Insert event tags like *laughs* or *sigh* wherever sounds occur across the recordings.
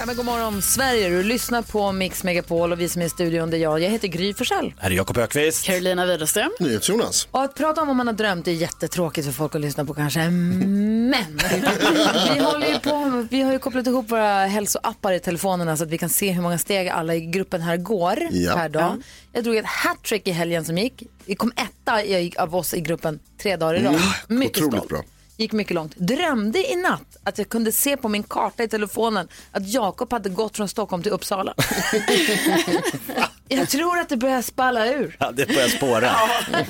Ja, men god morgon Sverige, du lyssnar på Mix Megapol och vi som är i studion det är jag. Jag heter Gry Forssell. Här är Jakob Ökvist. Carolina Widerström. NyhetsJonas. Och att prata om vad man har drömt är jättetråkigt för folk att lyssna på kanske. Men *laughs* vi, håller ju på, vi har ju kopplat ihop våra hälsoappar i telefonerna så att vi kan se hur många steg alla i gruppen här går Ja. per dag. Jag drog ett hattrick i helgen som gick. Vi kom etta av oss i gruppen tre dagar i rad. Mycket otroligt stolt. bra. Gick mycket långt. Drömde i natt att jag kunde se på min karta i telefonen att Jakob hade gått från Stockholm till Uppsala. *laughs* jag tror att det börjar spalla ur. Ja, det börjar spåra.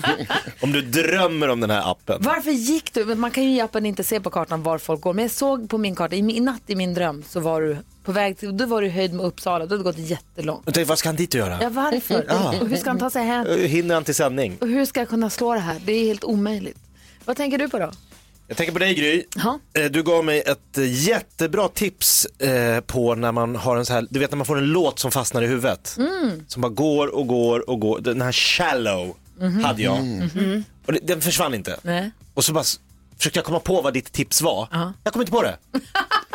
*laughs* om du drömmer om den här appen. Varför gick du? Man kan ju i appen inte se på kartan var folk går. Men jag såg på min karta, i, natt i min dröm så var du på väg till, då var du höjd med Uppsala. Du hade gått jättelångt. Jag tänkte, vad ska han dit och göra? Ja, varför? Och hur ska han ta sig hem? Hinner han till sändning? Och hur ska jag kunna slå det här? Det är helt omöjligt. Vad tänker du på då? Jag tänker på dig Gry. Ja. Eh, Du gav mig ett eh, jättebra tips eh, på när man har en så här, du vet när man får en låt som fastnar i huvudet. Mm. Som bara går och går och går. Den här shallow hade jag. Och det, den försvann inte. Nej. Och så bara försökte jag komma på vad ditt tips var. Jag kom inte på det. *laughs*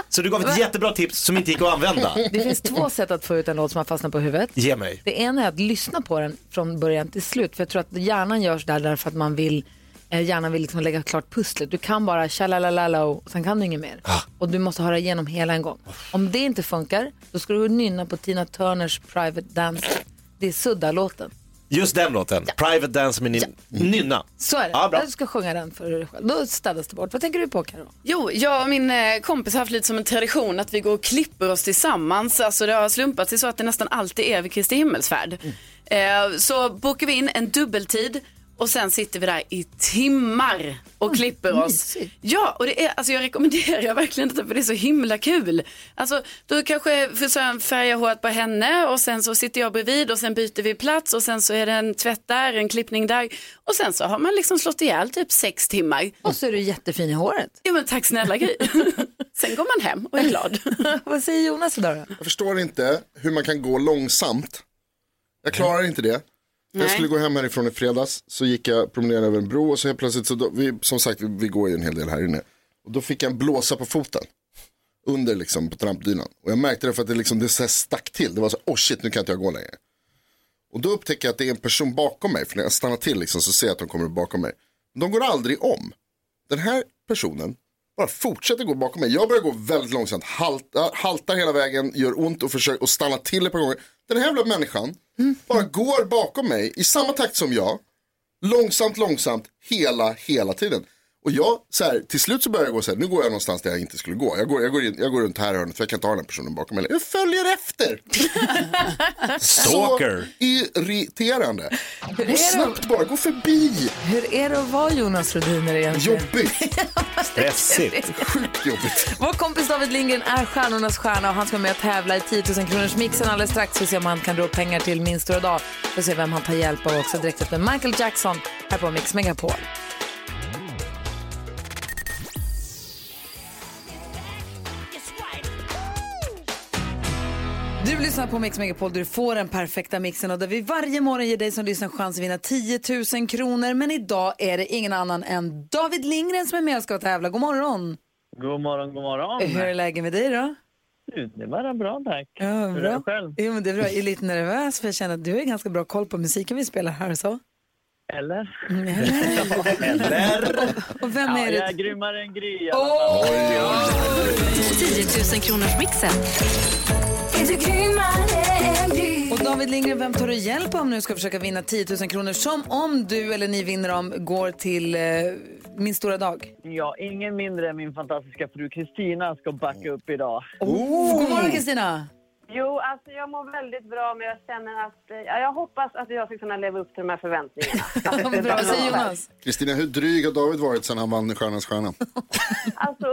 Så du gav ett jättebra tips som inte gick att använda. *laughs* Det finns två sätt att få ut en låt som har fastnat på huvudet. Ge mig. Det ena är att lyssna på den från början till slut. För jag tror att hjärnan görs där därför att man vill Hjärnan vill liksom lägga klart pusslet. Du kan bara tjalalalala och sen kan du inget mer. Och du måste höra igenom hela en gång. Om det inte funkar, då ska du nynna på Tina Turners Private Dance. Det är Sudda-låten. Just den låten, Private Dance med nin- nynna. Så är det. Ja, bra. Du ska sjunga den för dig själv. Då städas det bort. Vad tänker du på Karo? Jo, jag och min eh, kompis har haft lite som en tradition att vi går och klipper oss tillsammans. Alltså det har slumpat sig så att det nästan alltid är vid Kristi himmelsfärd. Eh, så bokar vi in en dubbeltid och sen sitter vi där i timmar och klipper oss. mysigt. Ja, och det är, alltså jag rekommenderar *laughs* verkligen detta för det är så himla kul. Alltså, då kanske försöker färga håret på henne och sen så sitter jag bredvid och sen byter vi plats och sen så är det en tvätt där, en klippning där och sen så har man liksom slått ihjäl typ sex timmar. Och så är du jättefin i håret. Ja men tack snälla Gry. *laughs* Sen går man hem och är glad. *laughs* Vad säger Jonas idag då? Jag förstår inte hur man kan gå långsamt. Jag klarar inte det. Jag Nej. skulle gå hem härifrån i fredags, så gick jag promenera över en bro och så helt plötsligt, så då, vi, som sagt vi, går ju en hel del här inne. Och då fick jag en blåsa på foten. Under liksom på trampdynan. Och jag märkte det för att det liksom, det så stack till. Det var så, oh shit nu kan inte jag gå längre. Och då upptäcker jag att det är en person bakom mig. För när jag stannar till liksom, så ser jag att de kommer bakom mig. De går aldrig om. Den här personen bara fortsätter gå bakom mig. Jag börjar gå väldigt långsamt, haltar, haltar hela vägen, gör ont och försöker och stanna till ett par gånger. Den här jävla människan bara går bakom mig i samma takt som jag. Långsamt, långsamt, hela, hela tiden. Och jag, så här, till slut så börjar jag gå så här, nu går jag någonstans där jag inte skulle gå. Jag går, jag går, in, jag går runt här hörnet för jag kan inte ha den här personen bakom mig. Jag följer efter. *laughs* Stalker. Så irriterande. är Gå snabbt bara, gå förbi. Hur är det att vara Jonas Rhodiner egentligen? Jobbigt, *laughs* Stressigt. sjukt jobbigt. Vår kompis David Lindgren är stjärnornas stjärna och han ska med och tävla i 10 000 kronors mixen alldeles strax. Vi ser om han kan dra pengar till min stora dag. Vi se vem han tar hjälp av också direkt efter Michael Jackson här på Mix Megapol. Lyssnar på Mix Megapol där du får den perfekta mixen och där vi varje morgon ger dig som lyssnar chans att vinna 10 000 kronor. Men idag är det ingen annan än David Lindgren som är med och ska tävla. God morgon! God morgon, god morgon. Hur är läget med dig då? Du, Det var bra tack. Ja, Hur är bra. det själv? Jo, men det är bra. Jag är lite nervös för jag känner att du har ganska bra koll på musiken vi spelar här. Så. Eller? Eller? *laughs* Och vem Ja, är jag är det? grymmare än Gry. fall. 10 000 kronors mixen. Och David Lindgren, vem tar du hjälp om nu ska försöka vinna 10 000 kronor som om du eller ni vinner dem går till eh, min stora dag? Ja, ingen mindre än min fantastiska fru Kristina ska backa upp idag. Oh. God morgon Kristina! Jo, alltså jag mår väldigt bra men jag känner att eh, ja, jag hoppas att jag ska kunna leva upp till de här förväntningarna. *laughs* Att det Bra, ska säger Jonas. Kristina, hur dryg har David varit sedan han vann Stjärnans stjärna? *laughs* Alltså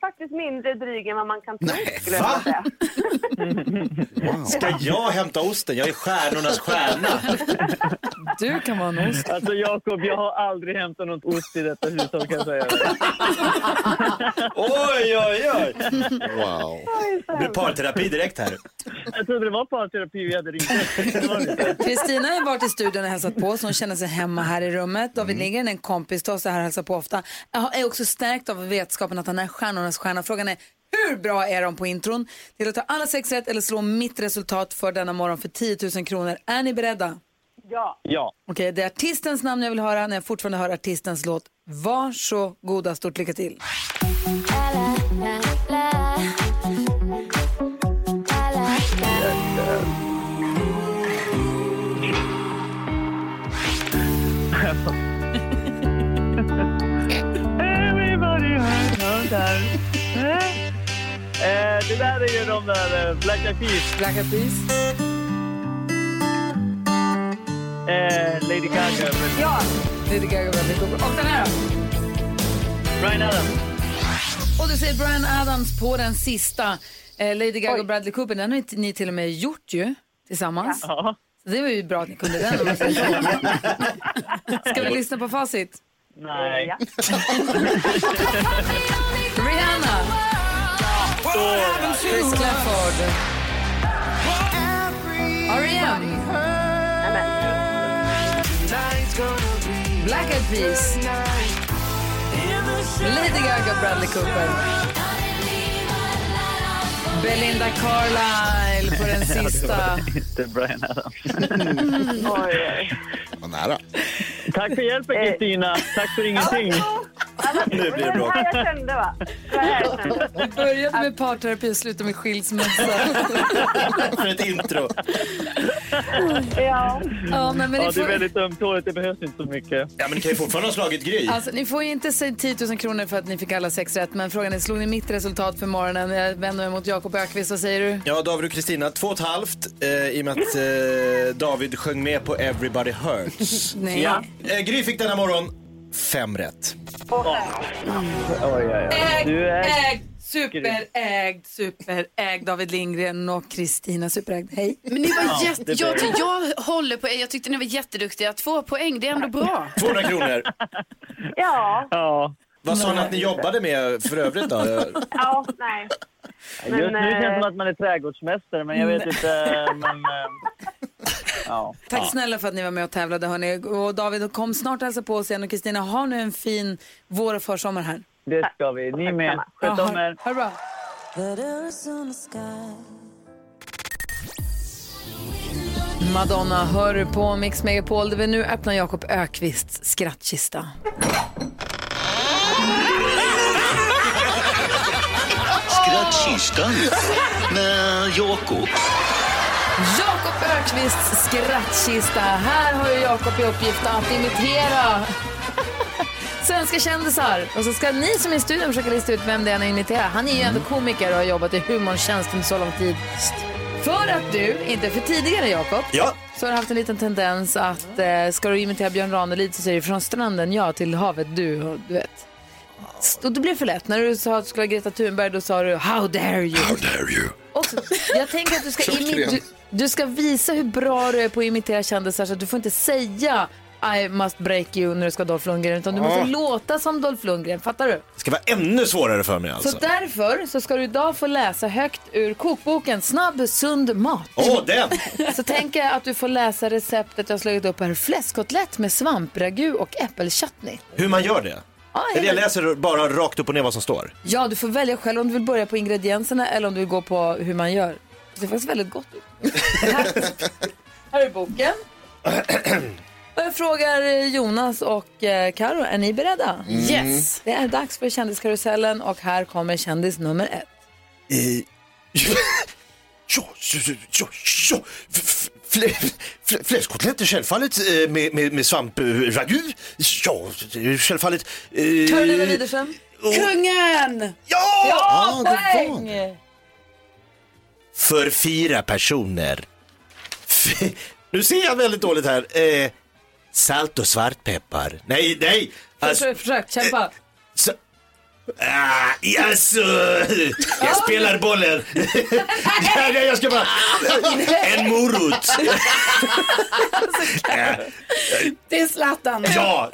faktiskt mindre dryg än vad man kan tro skulle jag säga. *laughs* Ska jag hämta osten? Jag är stjärnornas stjärna. Du kan vara en ost. Alltså Jakob, jag har aldrig hämtat något ost i detta hushåll kan jag säga. Oj, oj, oj. Wow. Det blir parterapi direkt här. Jag trodde det var parterapi vi hade ringt. Kristina har varit i studion och hälsat på så hon känner sig hemma här i rummet. David Lindgren, en kompis till oss, är här och hälsar på ofta. Jag är också stärkt av vetskapen att han är stjärnornas stjärna. Frågan är hur bra är de på intron? Till att ta alla sex rätt eller slå mitt resultat för denna morgon för 10 000 kronor. Är ni beredda? Ja, Ja. Okej, det är artistens namn jag vill höra när jag fortfarande hör artistens låt. Varsågoda, stort lycka till. Everybody Det där är ju de där eh, Black Eyed Peas. Black Eyed Peas. Eh, Lady Gaga. men- ja, Lady Gaga, Bradley Cooper. Och den här då? Brian Adams. Och du säger Brian Adams på den sista. Eh, Lady Gaga och Bradley Cooper, den har inte ni till och med gjort ju tillsammans. Ja. Så det var ju bra att ni kunde den. om. *laughs* Ska vi lyssna på facit? Nej. ja. Rihanna. Chris Clafford. R.E.M. Black Eyed Peas. Lady Gaga, Bradley Cooper. Belinda Carlisle på den *laughs* sista. Inte Brian Adams. Oj, oj. Vad nära. Tack för hjälpen Kristina. Tack för ingenting. Nu blir det var det här jag kände va? Vi började med parterapi och slutade med skilsmässa. *laughs* För ett intro. Ja. Ja, men, men Ja, det är väldigt ömtåligt. Det behövs inte så mycket. Ja, men ni kan ju fortfarande ha slagit Gry. alltså, ni får ju inte säga 10 000 kronor för att ni fick alla sex rätt. Men frågan är, slog ni mitt resultat för morgonen? Jag vänder mig mot Jakob Ökvist. Vad säger du? Ja, David och Kristina, två och ett halvt eh, i och med att eh, David sjöng med på Everybody Hurts. Nej. Ja. Eh, Gry fick denna morgon fem rätt. Är... Ägd, superägd, superägd David Lindgren och Kristina superägd. Hej. Men ni var jätte, det jag, blir jag håller på er. Jag tyckte ni var jätteduktiga. Två poäng, det är ändå bra. 200 kronor. Ja, Ja. Vad sa ni att ni jobbade med för övrigt då? ja, nej. Men, Just nu känns det eh, som att man är trädgårdsmästare, men jag vet inte. Men, eh, *laughs* ja. Tack snälla för att ni var med och tävlade. Hörni. Och David, kom snart och hälsa på oss igen. Och Kristina, ha nu en fin vår och försommar här. Det ska vi. Ni med. Sköt om er. Ha det bra. Madonna hör du på Mix Megapol där vi nu öppnar Jakob Ökvists skrattkista. Skrattkistan med Jakob. Jakob Ökvists skrattkista. Här har ju Jakob i uppgift att imitera *laughs* svenska kändisar. Och så ska ni som är i studion försöka lista ut vem det är han imiterar. Han är ju ändå komiker och har jobbat i humortjänsten så lång tid. För att du, inte för tidigare Jakob, Ja. så har du haft en liten tendens att eh, ska du imitera Björn Ranelid så säger du från stranden ja till havet du. Du vet. Och det blev för lätt. När du sa att du skulle ha Greta Thunberg då sa du how dare you. How dare you? Och jag tänker att du ska, *laughs* imi- du, du ska visa hur bra du är på att imitera kändisar så att du får inte säga I must break you när du ska ha Dolph Lundgren utan du måste Ah. låta som Dolph Lundgren. Fattar du? Det ska vara ännu svårare för mig Så alltså. därför så ska du idag få läsa högt ur kokboken Snabb, sund mat. Åh, den! Så tänker jag att du får läsa receptet jag slagit upp här. Fläskkotlett med svampragu och äppelchutney. Hur man gör det? Eller jag läser bara rakt upp och ner vad som står. Ja, du får välja själv om du vill börja på ingredienserna eller om du vill gå på hur man gör. Det ser faktiskt väldigt gott ut. här, här är boken. Och jag frågar Jonas och eh, Karo, är ni beredda? Yes! Det är dags för kändiskarusellen och här kommer kändis nummer ett. Eh, Ja, ja, ja, ja. F- f- flä- flä- Fläskkotlett självfallet eh, med, med, med svampragu. Ja, det är självfallet. eh, Karolina Widerström. Kungen! Ja! Ja, det var poäng! för fyra personer. F- nu ser jag väldigt dåligt här. Eh, salt och svartpeppar. Nej, nej. Alltså, Försök, försök, kämpa. Så, ah, alltså, jag spelar bollen. Nej, *laughs* jag ska bara... En morot. Det är Zlatan. Ja.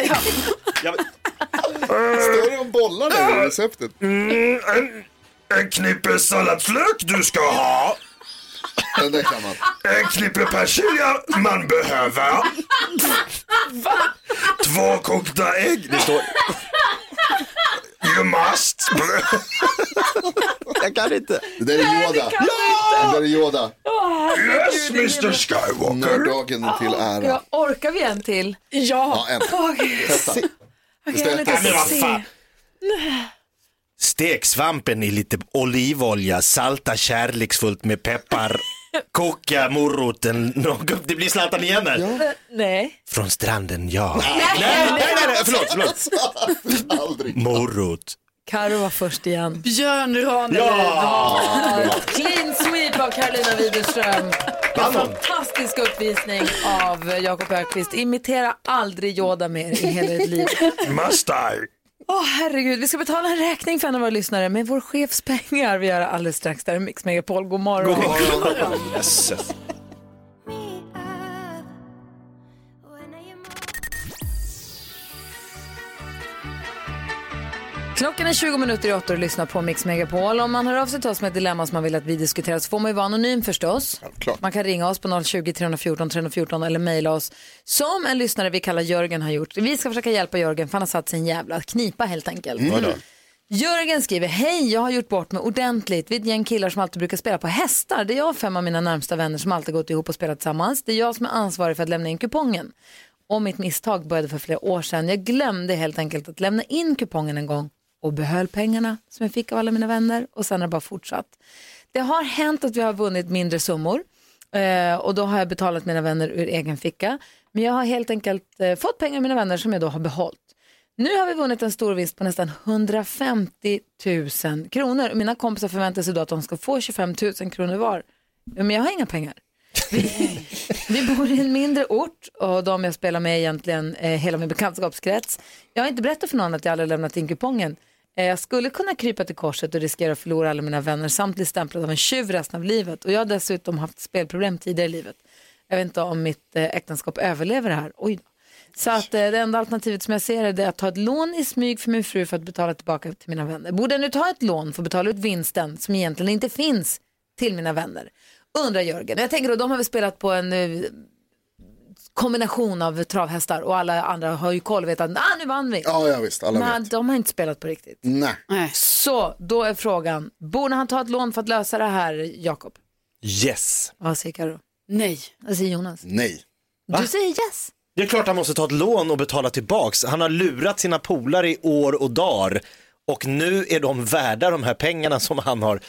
ja. Står det om bollar där i receptet? Mm, en, en knippe salladslök du ska ha. Den där kan man. En knippe persilja man behöver. Två kokta ägg. Det står... You must. *laughs* Jag kan inte. Det där är Yoda. Det där är Yoda. Yes, Mr Skywalker. Nörddagen till ära. Ja, orkar vi en till? Ja, en. Testa. Okej, inte vad se. Stek svampen i lite olivolja, salta kärleksfullt med peppar, koka moroten. Det blir Zlatan igen här. Nej. Från stranden, ja. Nej, nej, nej, nej, förlåt, förlåt. Aldrig. Morot. Karo var först igen. Björn Ranelid. Ja! Clean sweep av Carolina Widerström. En fantastisk uppvisning av Jakob Ökvist. Imitera aldrig Yoda mer i hela ditt liv. Must I? Åh herregud, vi ska betala en räkning för en av våra lyssnare med vår chefs pengar. Vi gör det alldeles strax. Där är Mix Megapol. God morgon. Jösses. Klockan är 20 minuter i åtta och lyssnar på Mix Megapol. Om man hör av sig till oss med ett dilemma som man vill att vi diskuterar så får man ju vara anonym förstås. Självklart. Man kan ringa oss på 020 314 314 eller mejla oss som en lyssnare vi kallar Jörgen har gjort. Vi ska försöka hjälpa Jörgen för han har satt sin jävla knipa helt enkelt. Jörgen skriver, hej jag har gjort bort mig ordentligt. Vi är ett gäng killar som alltid brukar spela på hästar. Det är jag och fem av mina närmsta vänner som alltid gått ihop och spelat tillsammans. Det är jag som är ansvarig för att lämna in kupongen. Och mitt misstag började för flera år sedan. Jag glömde helt enkelt att lämna in kupongen en gång och behöll pengarna som jag fick av alla mina vänner och sen har det bara fortsatt. Det har hänt att vi har vunnit mindre summor eh, och då har jag betalat mina vänner ur egen ficka. Men jag har helt enkelt eh, fått pengar av mina vänner som jag då har behållit. Nu har vi vunnit en stor vinst på nästan 150 000 kronor. Och Mina kompisar förväntar sig då att de ska få 25 000 kronor var. Men jag har inga pengar. Vi, vi bor i en mindre ort och de jag spelar med är egentligen eh, hela min bekantskapskrets. Jag har inte berättat för någon att jag aldrig lämnat in kupongen. Eh, jag skulle kunna krypa till korset och riskera att förlora alla mina vänner samt bli stämplad av en tjuv resten av livet. Och jag har dessutom haft spelproblem tidigare i livet. Jag vet inte om mitt eh, äktenskap överlever det här. Oj då. Så att eh, det enda alternativet som jag ser är att ta ett lån i smyg för min fru för att betala tillbaka till mina vänner. Borde jag nu ta ett lån för att betala ut vinsten som egentligen inte finns till mina vänner? Undrar Jörgen. Jag tänker då, de har väl spelat på en kombination av travhästar och alla andra har ju koll och vet att ah, nu vann vi. Ja, ja visst. Alla Men vet. de har inte spelat på riktigt. Nej. Nej. Så då är frågan, borde han ta ett lån för att lösa det här, Jakob? Yes. Vad säger Karo? Nej. Vad säger Jonas? Nej. Du säger yes. Det är klart han måste ta ett lån och betala tillbaks. Han har lurat sina polare i år och dagar och nu är de värda de här pengarna som han har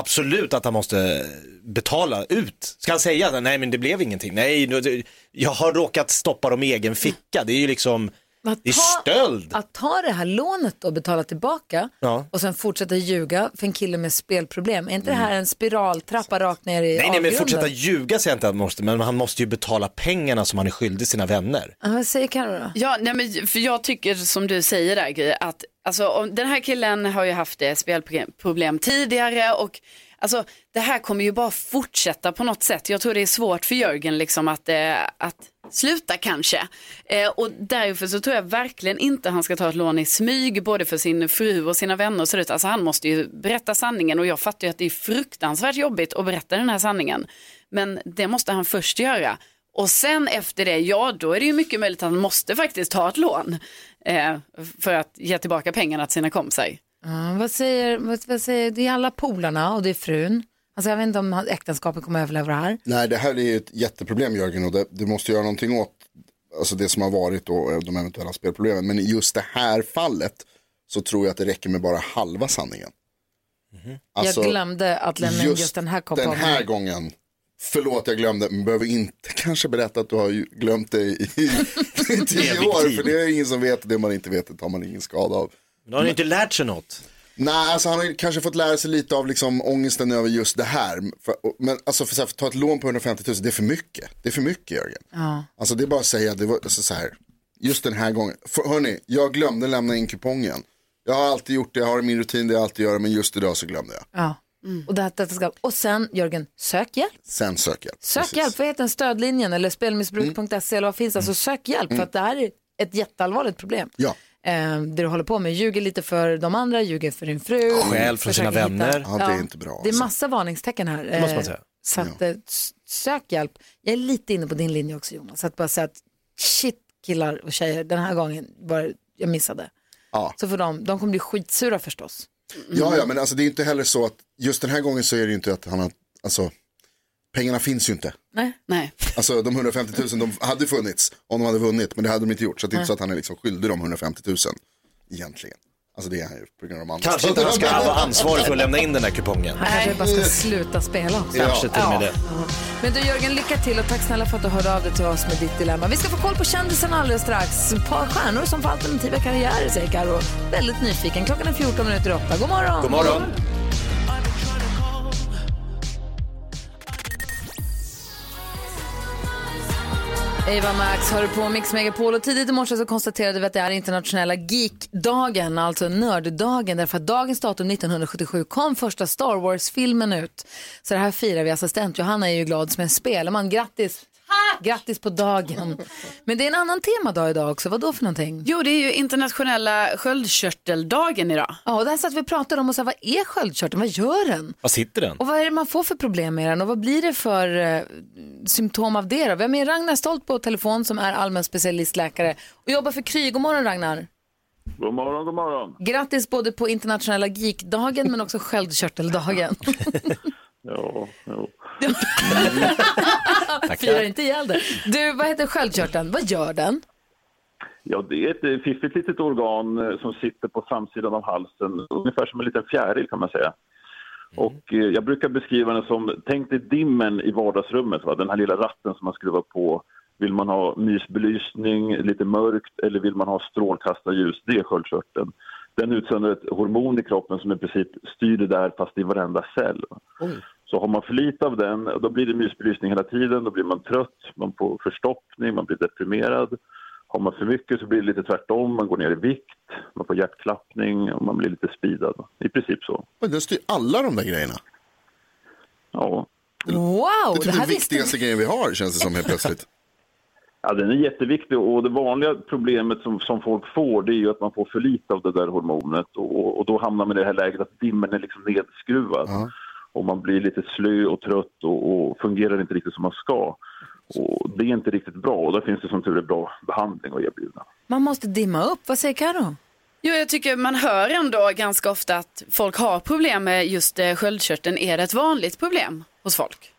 absolut att han måste betala ut. Ska han säga att nej men det blev ingenting, nej nu- jag har råkat stoppa dem i egen ficka, det är ju liksom, Att det är ta- stöld. Att ta det här lånet och betala tillbaka Ja. och sen fortsätta ljuga för en kille med spelproblem. Är inte det här en spiraltrappa rakt ner i Nej, nej men avgrunden? fortsätta ljuga säger jag inte att han måste, men han måste ju betala pengarna som han är skyldig sina vänner. Ja, vad säger Carro då? Ja, nej, men för jag tycker som du säger där att alltså, om, den här killen har ju haft eh, spelproblem tidigare och alltså, det här kommer ju bara fortsätta på något sätt. Jag tror det är svårt för Jörgen liksom att, eh, att sluta kanske. Eh, och därför så tror jag verkligen inte han ska ta ett lån i smyg både för sin fru och sina vänner och så. Alltså han måste ju berätta sanningen och jag fattar ju att det är fruktansvärt jobbigt att berätta den här sanningen. Men det måste han först göra. Och sen efter det, ja då är det ju mycket möjligt att han måste faktiskt ta ett lån eh, för att ge tillbaka pengarna till sina kompisar. Ja, vad, säger, vad, vad säger, det är alla polarna och det är frun. Alltså jag vet inte om äktenskapet kommer överleva det här. Nej, det här är ju ett jätteproblem Jörgen och det, du måste göra någonting åt alltså det som har varit och eh, de eventuella spelproblemen. Men i just det här fallet så tror jag att det räcker med bara halva sanningen. Alltså, jag glömde att lämna in just den här den kupongen. här gången. Förlåt jag glömde, men behöver inte *laughs* kanske berätta att du har glömt det i, *laughs* tio år. tid. För det är ingen som vet, det man inte vet det tar man ingen skada av. Men har han inte lärt sig något. Nej, alltså han har kanske fått lära sig lite av liksom ångesten över just det här. För, men alltså för, så här, för att ta ett lån på 150 000, det är för mycket. Det är för mycket Jörgen. Ja. Alltså det är bara att säga, det var alltså, så här, just den här gången. För, hörni, jag glömde lämna in kupongen. Jag har alltid gjort det, jag har i min rutin det jag alltid gör, men just idag så glömde jag. Ja. Och, det, detta ska, och sen Jörgen, sök hjälp. Sen söker jag. Sök Precis. hjälp, vad heter den? Stödlinjen eller spelmissbruk.se eller vad finns? Alltså sök hjälp för att det här är ett jätteallvarligt problem. Ja. Eh, det du håller på med, ljuger lite för de andra, ljuger för din fru. Stjäl från sina hitta- vänner. Ja, det är inte bra, Det är alltså. massa varningstecken här. Det måste man Eh, säga. Så att, eh, s- sök hjälp. Jag är lite inne på din linje också Jonas. Att bara säga att shit killar och tjejer, den här gången var jag missade. Ja. Så för dem, de kommer bli skitsura förstås. Ja, ja, men alltså det är inte heller så att just den här gången så är det ju inte att han har, alltså pengarna finns ju inte. Nej. Nej. Alltså de 150 000 de hade funnits om de hade vunnit, men det hade de inte gjort. Så det är inte så att han är liksom skyldig dem 150 000 egentligen. Alltså det är han ju på grund av de andra. Kanske inte han ska vara ansvarig för att lämna in den där kupongen. Han kanske bara ska sluta spela också. Kanske till och med det. Men du Jörgen, lycka till och tack snälla för att du hörde av dig till oss med ditt dilemma. Vi ska få koll på kändisen alldeles strax. Ett par stjärnor som får alternativa karriärer säger Karo. Väldigt nyfiken. Klockan är 14 minuter i 8. God morgon! God morgon. Eva Max hör på Mix Megapol och tidigt i morse så konstaterade vi att det är internationella geekdagen, alltså nörddagen, därför att dagens datum 1977 kom första Star Wars-filmen ut. Så det här firar vi. Assistent Johanna är ju glad som en spelman. Grattis! Grattis på dagen. Men det är en annan temadag idag också. Vad då för någonting? Jo, det är ju internationella sköldkörteldagen idag. Ja, och det här satt vi och pratade om och sa, vad är sköldkörteln? Vad gör den? Var sitter den? Och vad är det man får för problem med den och vad blir det för eh, symptom av det då? Vi har med Ragnar Stolt på telefon som är allmän specialistläkare och jobbar för Kry. God morgon Ragnar. God morgon, god morgon. Grattis både på internationella geekdagen men också sköldkörteldagen. *laughs* Ja, ja. Firar inte ihjäl det. Du, vad heter sköldkörteln? Vad gör den? ja, det är ett eh, fiffigt litet organ eh, som sitter på framsidan av halsen, ungefär som en liten fjäril kan man säga. Och eh, jag brukar beskriva den som, tänk dig dimmen i vardagsrummet, va? den här lilla ratten som man skruvar på. Vill man ha mysbelysning, lite mörkt eller vill man ha strålkastarljus? Det är sköldkörteln. Den utsöndrar ett hormon i kroppen som i princip styr det där fast i varenda cell. va. Så har man för lite av den, då blir det mysbelysning hela tiden, då blir man trött, man får förstoppning, man blir deprimerad. Har man för mycket så blir det lite tvärtom, man går ner i vikt, man får hjärtklappning och man blir lite speedad. I princip så. Oj, Den styr alla de där grejerna. Ja. Wow, Det är det typ här den visste viktigaste grejen vi har känns det som helt plötsligt. *laughs* Ja, den är jätteviktig och det vanliga problemet som, som folk får det är ju att man får för lite av det där hormonet och, och då hamnar man i det här läget att dimmen är liksom nedskruvad. Och man blir lite slö och trött och, och fungerar inte riktigt som man ska. Och det är inte riktigt bra och där finns det som tur är bra behandling att erbjuda. Man måste dimma upp. Vad säger Karo? Jo, jag tycker man hör ändå ganska ofta att folk har problem med just eh, sköldkörteln. Är det ett vanligt problem hos folk?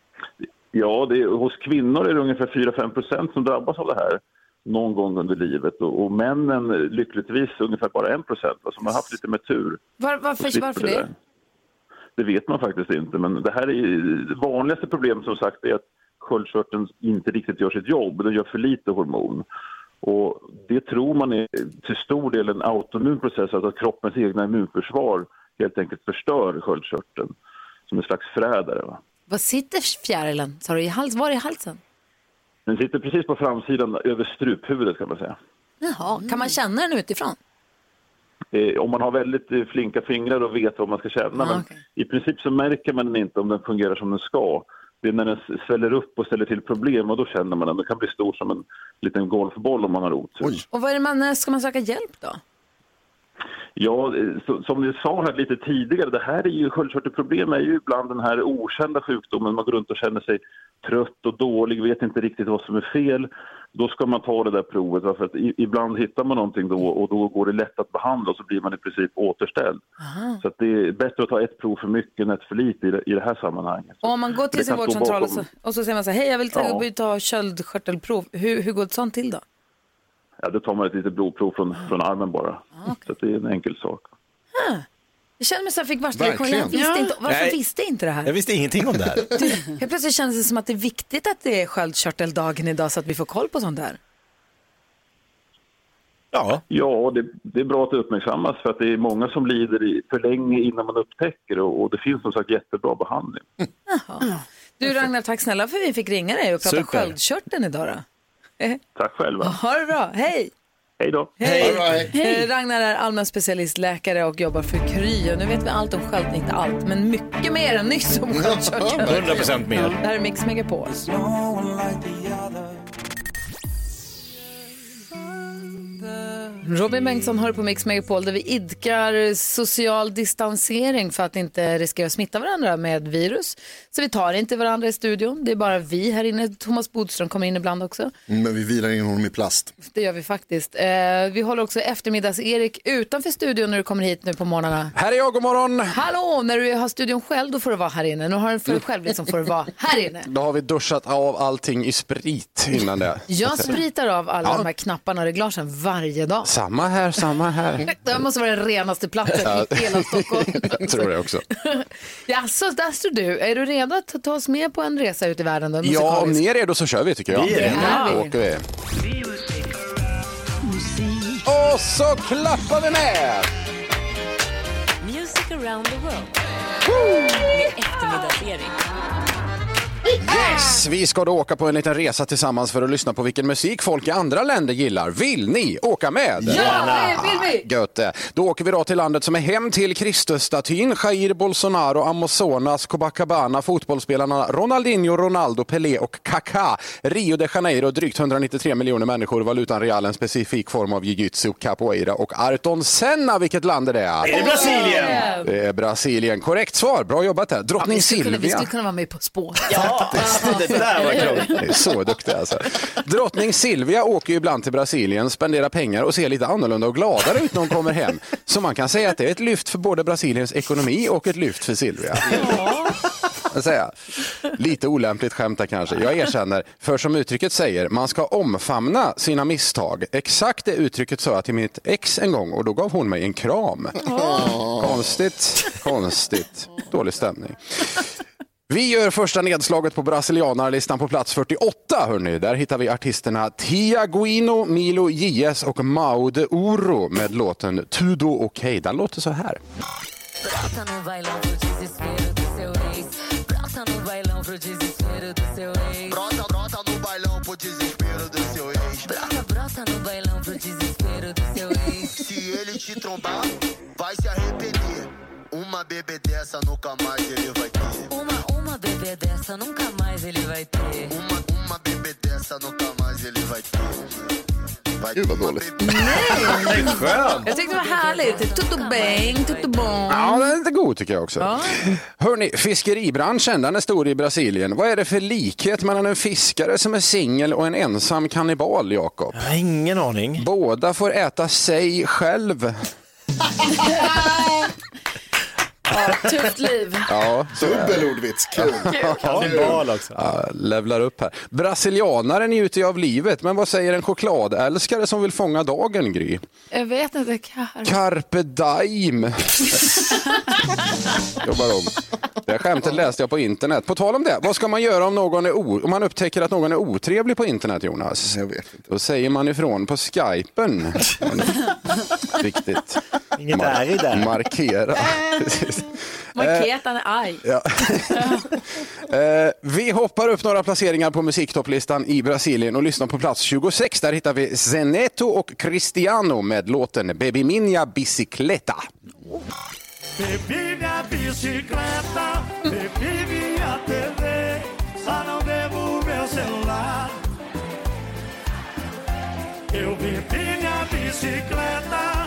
Ja, det är, hos kvinnor är det ungefär 4-5 procent som drabbas av det här någon gång under livet och, och männen lyckligtvis ungefär bara 1 procent som har haft lite med tur. Var, varför, varför det det? Det vet man faktiskt inte, men det här är det vanligaste problemet som sagt är att sköldkörteln inte riktigt gör sitt jobb, den gör för lite hormon. Och det tror man är till stor del en autoimmun process, alltså att kroppens egna immunförsvar helt enkelt förstör sköldkörteln som en slags förrädare. Va? Vad sitter fjärilen? Sa du i hals? Var i halsen? Den sitter precis på framsidan över struphuvudet kan man säga. Jaha, kan man känna den utifrån? Eh, om man har väldigt eh, flinka fingrar och vet vad man ska känna. Ah, men okej. I princip så märker man den inte om den fungerar som den ska. Det är när den sväller upp och ställer till problem och då känner man den. Den kan bli stor som en liten golfboll om man har otur. Och vad är det man, när ska man söka hjälp då? Ja, eh, så, som ni sa här lite tidigare, det här är ju sköldkörtelproblem är ju ibland den här okända sjukdomen. Man går runt och känner sig trött och dålig, vet inte riktigt vad som är fel. Då ska man ta det där provet, för att ibland hittar man någonting då och då går det lätt att behandla och så blir man i princip återställd. Så att det är bättre att ta ett prov för mycket än ett för lite i det, i det här sammanhanget. Och om man går till sin vårdcentral och så, och så säger man så här, hej jag vill ta, Ja. ta köldkörtelprov. Hur, hur går ett sånt till då? Ja, då tar man ett litet blodprov från, från armen bara. Så att det är en enkel sak. Jag känner mig som jag fick värsta lektion. Jag Verkligen. visste inte, varför Nej. visste jag inte det Jag här? visste ingenting om det här. Helt plötsligt kändes det som att det är viktigt att det är sköldkörteldagen idag så att vi får koll på sånt där. Ja, Ja, det, det är bra att det uppmärksammas för att det är många som lider i, för länge innan man upptäcker och, och det finns som sagt jättebra behandling. Du Ragnar, tack snälla för att vi fick ringa dig och prata Super. sköldkörteln idag då. Tack själva. Ha det bra, hej! Hej då. Hej! Right. Eh, Ragnar är allmän specialistläkare och jobbar för Kry. Och nu vet vi allt om sköld, inte allt, men mycket mer än nyss om *laughs* sköldkörteln. 100 procent mer. Det här är Mix Megapol. Robin Bengtsson hör på Mix Megapol där vi idkar social distansering för att inte riskera att smitta varandra med virus. Så vi tar inte varandra i studion, det är bara vi här inne. Thomas Bodström kommer in ibland också. Men vi vilar in honom i plast. Det gör vi faktiskt. Eh, vi håller också eftermiddags-Erik utanför studion när du kommer hit nu på morgnarna. Här är jag, god morgon! Hallå, när du har studion själv då får du vara här inne. Nu har du för dig själv liksom får du vara här inne. *laughs* Då har vi duschat av allting i sprit innan det. Jag spritar av alla Ja. de här knapparna och reglagen varje dag. Samma här, samma här. *laughs* Det här måste vara den renaste platsen i hela Stockholm. Jag tror det också. *laughs* Jaså, där står du. Är du redo att ta oss med på en resa ut i världen? Då, Ja, om ni är redo så kör vi tycker jag. Vi är redo. Då åker vi. Och så klappar vi med! Music around the world. Med eftermiddagsserie. Yes, vi ska då åka på en liten resa tillsammans för att lyssna på vilken musik folk i andra länder gillar. Vill ni åka med? Ja, det vill vi! Gött det. Då åker vi då till landet som är hem till Kristusstatyn, Jair Bolsonaro, Amazonas, Copacabana, fotbollsspelarna Ronaldinho, Ronaldo, Pelé och Kaká. Rio de Janeiro, drygt 193 miljoner människor, valutan real, en specifik form av jiu-jitsu, capoeira och Ayrton Senna. Vilket land är det? Är det Brasilien? Det är Brasilien. Korrekt svar, bra jobbat där. Drottning Vi skulle, kunna, vi Silvia. skulle kunna vara med På spår. Ja, det där var är så duktig alltså. Drottning Silvia åker ju ibland till Brasilien, spenderar pengar och ser lite annorlunda och gladare ut när hon kommer hem. Så man kan säga att det är ett lyft för både Brasiliens ekonomi och ett lyft för Silvia. Säga. Lite olämpligt skämt där kanske. Jag erkänner, för som uttrycket säger, man ska omfamna sina misstag. Exakt det uttrycket sa jag till mitt ex en gång och då gav hon mig en kram. Konstigt, konstigt. Dålig stämning. Vi gör första nedslaget på brasilianarlistan på plats 48. Hörrni. Där hittar vi artisterna Tiaguino, Milo JS och Mao de Oro med låten Tudo OK. Den låter så här. Uma bebê dessa nunca mais ele vai dessa nunca mais ele vai ter. Uma, uma bebê dessa nunca mais ele vai ter. Vai Gud vad dåligt. Skönt. Jag tyckte det var härligt. Tutto bang, tutto bong. Ja, den är lite god tycker jag också. Hörni, fiskeribranschen den är stor i Brasilien. Vad är det för likhet mellan en fiskare som är singel och en ensam kannibal, Jakob? Jag har ingen aning. Båda får äta sig själv. *laughs* Tufft liv. Ja, det. Dubbelordvits, kul. Kannibal också. Ja, levlar upp här. Brasilianare njuter ju av livet, men vad säger en chokladälskare som vill fånga dagen, Gry? Jag vet inte. Kar... Carpe diem. Jobbar om. Det här skämtet läste jag på internet. På tal om det, vad ska man göra om, någon är o- om man upptäcker att någon är otrevlig på internet, Jonas? Jag vet inte. Då säger man ifrån på skypen. *laughs* Viktigt. Inget är i där. Markera. *laughs* Marketan är arg. Ja. *laughs* Eh, vi hoppar upp några placeringar på musiktopplistan i Brasilien och lyssnar på plats 26. Där hittar vi Zeneto och Cristiano med låten Baby Minha Bicicleta. Bebi minha bicicleta, bebi minha TV, só não devo meu celular. Eu bebi minha bicicleta,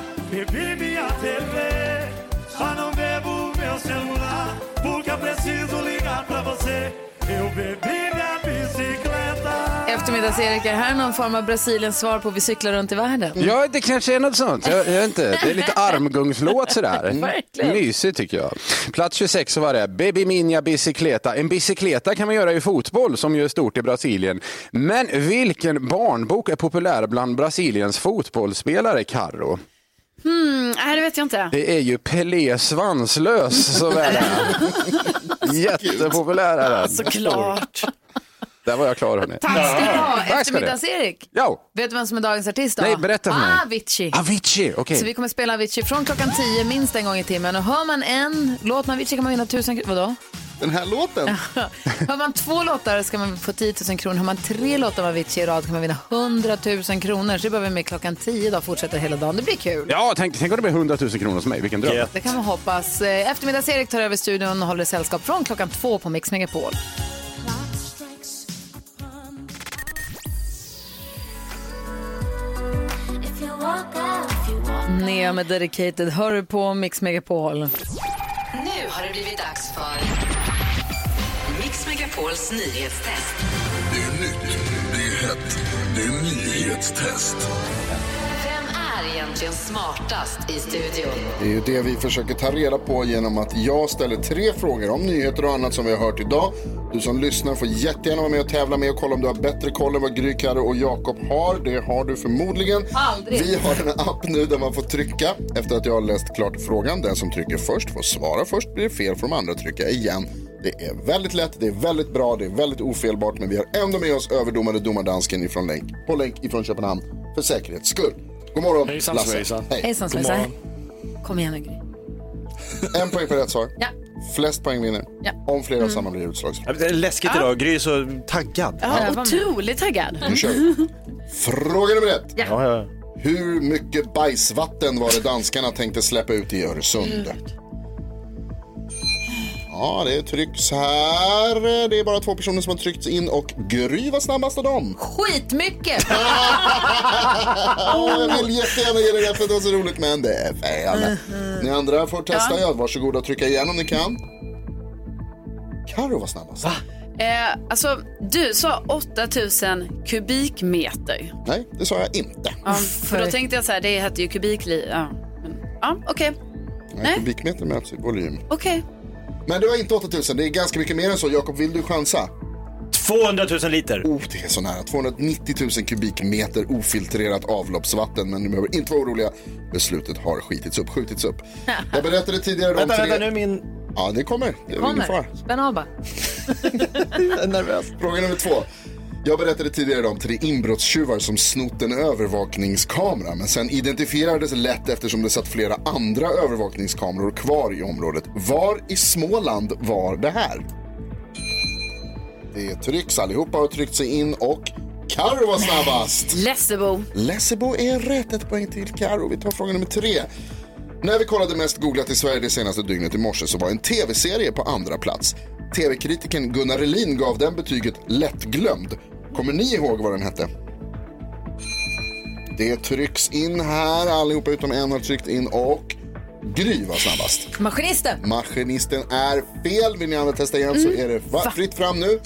você. Eu bebi minha bicicleta. Eftermiddags-Erik, är här någon form av Brasiliens svar på Vi cyklar runt i världen? Ja, det kanske är något sånt. Jag, jag vet inte. Det är lite *laughs* armgungslåt sådär. *laughs* Verkligen. Mysigt tycker jag. Plats 26 så var det Baby Minha Bicicleta. En bicicleta kan man göra i fotboll som ju är stort i Brasilien. Men vilken barnbok är populär bland Brasiliens fotbollsspelare, Carro? Mm, nej, det vet jag inte. Det är ju Pelé Svanslös som är det. *laughs* Jättepopulär är den. Såklart. Där var jag klar hörni. Tack ska du ha, Tack ska du. eftermiddags-Erik. Ja. Vet du vem som är dagens artist då? Nej, berätta för mig. Avicii. Avicii, okej. Så vi kommer spela Avicii från klockan 10 minst en gång i timmen. Och hör man en låt med Avicii kan man vinna tusen kronor. Vadå? Den här låten? *laughs* Hör man två låtar ska man få 10 000 kronor. Hör man tre låtar med Avicii i rad kan man vinna 100 000 kronor. Så det börjar vi med klockan 10 idag fortsätter hela dagen. Det blir kul. Ja, tänk, tänk om det blir 100 000 kronor hos mig. Vilken dröm. Det kan man hoppas. Eh, Eftermiddags-Erik tar över studion och håller sällskap från klockan två på Mix Megapol. Nea med Dedicated hör du på Mix Megapol. Nu har det blivit dags för Megapols nyhetstest. Det är nytt, det är hett, det är nyhetstest. Vem är egentligen smartast i studion? Det är ju det vi försöker ta reda på genom att jag ställer tre frågor om nyheter och annat som vi har hört idag. Du som lyssnar får jättegärna vara med och tävla med och kolla om du har bättre koll än vad Gry, Carro och Jakob har. Det har du förmodligen. Aldrig. Vi har en app nu där man får trycka efter att jag har läst klart frågan. Den som trycker först får svara först. Blir det fel får de andra trycka igen. Det är väldigt lätt, det är väldigt bra, det är väldigt ofelbart men vi har ändå med oss överdomare domardansken ifrån länk, på länk ifrån Köpenhamn för säkerhets skull. God morgon Hejsan, Lasse. svejsan. Hej. Hejsan svejsan. Kom igen nu Gry. En poäng för rätt svar. Ja. Flest poäng vinner. Ja. Om flera av samma blir utslagsfråga. Det är läskigt Ja. idag, Gry är så taggad. Ja, otroligt taggad. Nu kör vi. Fråga nummer ett. Ja. Ja, ja. Hur mycket bajsvatten var det danskarna tänkte släppa ut i Öresund? Ja, det trycks här. Det är bara två personer som har tryckts in och Gry var snabbast av dem. Skitmycket! *laughs* Jag vill jättegärna ge dig rätt för att det var så roligt, men det är fel. Ni andra får testa. Ja. Varsågoda och trycka igen om ni kan. Karo var snabbast. Eh, alltså, du sa 8000 kubikmeter. Nej, det sa jag inte. Ja, för då tänkte jag så här, det heter ju kubikli. Ja, men, ja okej. Nej, Nej. kubikmeter mäts i volym. Okej. Men det var inte 8000, det är ganska mycket mer än så. Jakob, vill du chansa? 200 000 liter. Oh, det är så nära. 290 000 kubikmeter ofiltrerat avloppsvatten. Men ni behöver inte vara oroliga. Beslutet har skitits upp, skjutits upp. Jag berättade tidigare om Vänta, tre... vänta, nu min... Ja, det kommer. Det ingen Kommer. Spänn av bara. Jag är nervös. Fråga nummer två. Jag berättade tidigare om tre inbrottstjuvar som snott en övervakningskamera men sen identifierades lätt eftersom det satt flera andra övervakningskameror kvar i området. Var i Småland var det här? Det trycks, allihopa har tryckt sig in och Karo var snabbast. *laughs* Lessebo. Lessebo är rätt, ett poäng till Karo. Vi tar fråga nummer tre. När vi kollade mest googlat i Sverige det senaste dygnet i morse så var en tv-serie på andra plats. TV-kritiken Gunnar Elin gav den betyget lättglömd. Kommer ni ihåg vad den hette? Det trycks in här, allihopa utom en har tryckt in och Gry var snabbast. Maskinisten. Maskinisten är fel. Vill ni andra testa igen så är det va- fritt fram nu.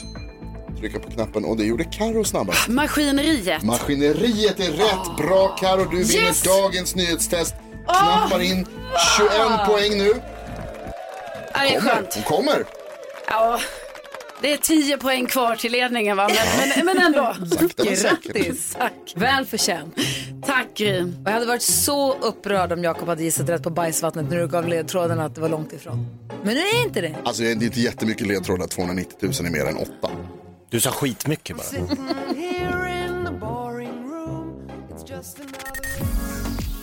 Trycka på knappen och det gjorde Karo snabbast. Maskineriet. Maskineriet är rätt. Bra Karo, du vinner Yes! dagens nyhetstest. Knappar in 21 poäng nu. Ja, det är Kommer. skönt. Hon kommer. Ja, det är 10 poäng kvar till ledningen va? Men, men, men ändå. Sakta. Grattis. Tack. Väl förtjänt. Tack Gry. Och jag hade varit så upprörd om Jakob hade gissat rätt på bajsvattnet när du gav ledtråden att det var långt ifrån. Men nu är inte det. Alltså det är inte jättemycket ledtrådar, 290 000 är mer än 8. Du sa skitmycket bara.